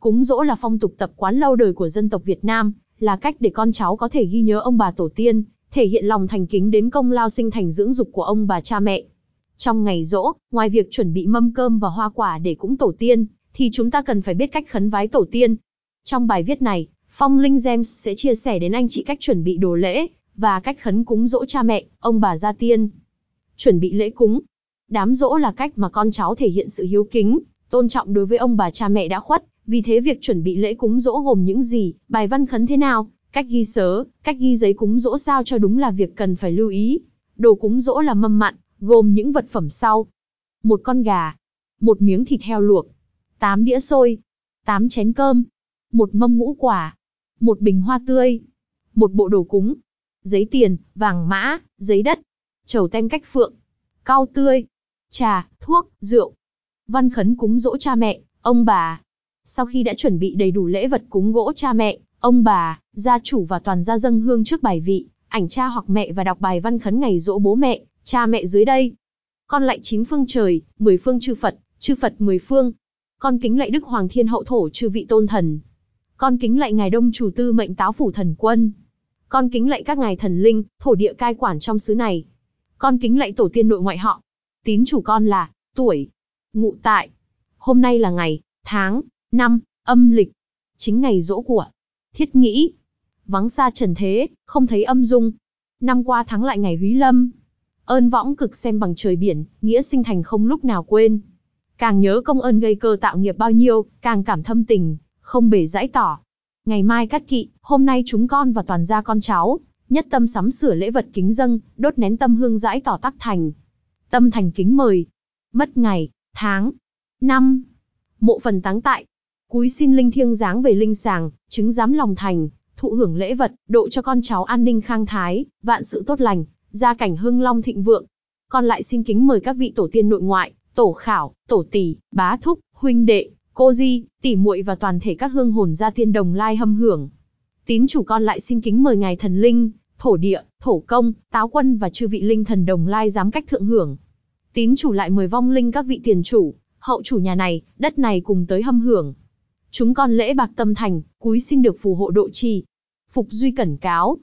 Cúng dỗ là phong tục tập quán lâu đời của dân tộc Việt Nam, là cách để con cháu có thể ghi nhớ ông bà tổ tiên, thể hiện lòng thành kính đến công lao sinh thành dưỡng dục của ông bà cha mẹ. Trong ngày rỗ, ngoài việc chuẩn bị mâm cơm và hoa quả để cúng tổ tiên, thì chúng ta cần phải biết cách khấn vái tổ tiên. Trong bài viết này, Phong Linh Gems sẽ chia sẻ đến anh chị cách chuẩn bị đồ lễ, và cách khấn cúng dỗ cha mẹ, ông bà gia tiên. Chuẩn bị lễ cúng. Đám dỗ là cách mà con cháu thể hiện sự hiếu kính, tôn trọng đối với ông bà cha mẹ đã khuất, vì thế việc chuẩn bị lễ cúng dỗ gồm những gì, bài văn khấn thế nào, cách ghi sớ, cách ghi giấy cúng dỗ sao cho đúng là việc cần phải lưu ý. Đồ cúng dỗ là mâm mặn, gồm những vật phẩm sau. Một con gà, một miếng thịt heo luộc, 8 đĩa xôi, 8 chén cơm, một mâm ngũ quả, một bình hoa tươi, một bộ đồ cúng, giấy tiền, vàng mã, giấy đất, trầu tem cách phượng, cao tươi, trà, thuốc, rượu. Văn khấn cúng dỗ cha mẹ, ông bà. Sau khi đã chuẩn bị đầy đủ lễ vật cúng gỗ cha mẹ, ông bà, gia chủ và toàn gia dân hương trước bài vị, ảnh cha hoặc mẹ và đọc bài văn khấn ngày dỗ bố mẹ, cha mẹ dưới đây. Con lạy chín phương trời, mười phương chư Phật, chư Phật mười phương. Con kính lạy Đức Hoàng Thiên Hậu Thổ chư vị tôn thần. Con kính lạy ngài Đông chủ tư mệnh táo phủ thần quân. Con kính lạy các ngài thần linh, thổ địa cai quản trong xứ này. Con kính lạy tổ tiên nội ngoại họ. Tín chủ con là, tuổi, ngụ tại. Hôm nay là ngày, tháng, năm, âm lịch. Chính ngày rỗ của thiết nghĩ. Vắng xa trần thế, không thấy âm dung. Năm qua tháng lại ngày húy lâm. Ơn võng cực xem bằng trời biển, nghĩa sinh thành không lúc nào quên. Càng nhớ công ơn gây cơ tạo nghiệp bao nhiêu, càng cảm thâm tình, không bể giải tỏ. Ngày mai cắt kỵ, hôm nay chúng con và toàn gia con cháu, nhất tâm sắm sửa lễ vật kính dâng, đốt nén tâm hương giải tỏ tắc thành. Tâm thành kính mời. Mất ngày, tháng, năm. Mộ phần táng tại. Cúi xin linh thiêng dáng về linh sàng, chứng giám lòng thành, thụ hưởng lễ vật, độ cho con cháu an ninh khang thái, vạn sự tốt lành, gia cảnh hưng long thịnh vượng. Còn lại xin kính mời các vị tổ tiên nội ngoại, tổ khảo, tổ tỷ, bá thúc, huynh đệ, cô di, tỷ muội và toàn thể các hương hồn gia tiên đồng lai hâm hưởng. Tín chủ con lại xin kính mời ngài thần linh, thổ địa, thổ công, táo quân và chư vị linh thần đồng lai giám cách thượng hưởng. Tín chủ lại mời vong linh các vị tiền chủ, hậu chủ nhà này, đất này cùng tới hâm hưởng. Chúng con lễ bạc tâm thành, cúi xin được phù hộ độ trì. Phục Duy cẩn cáo.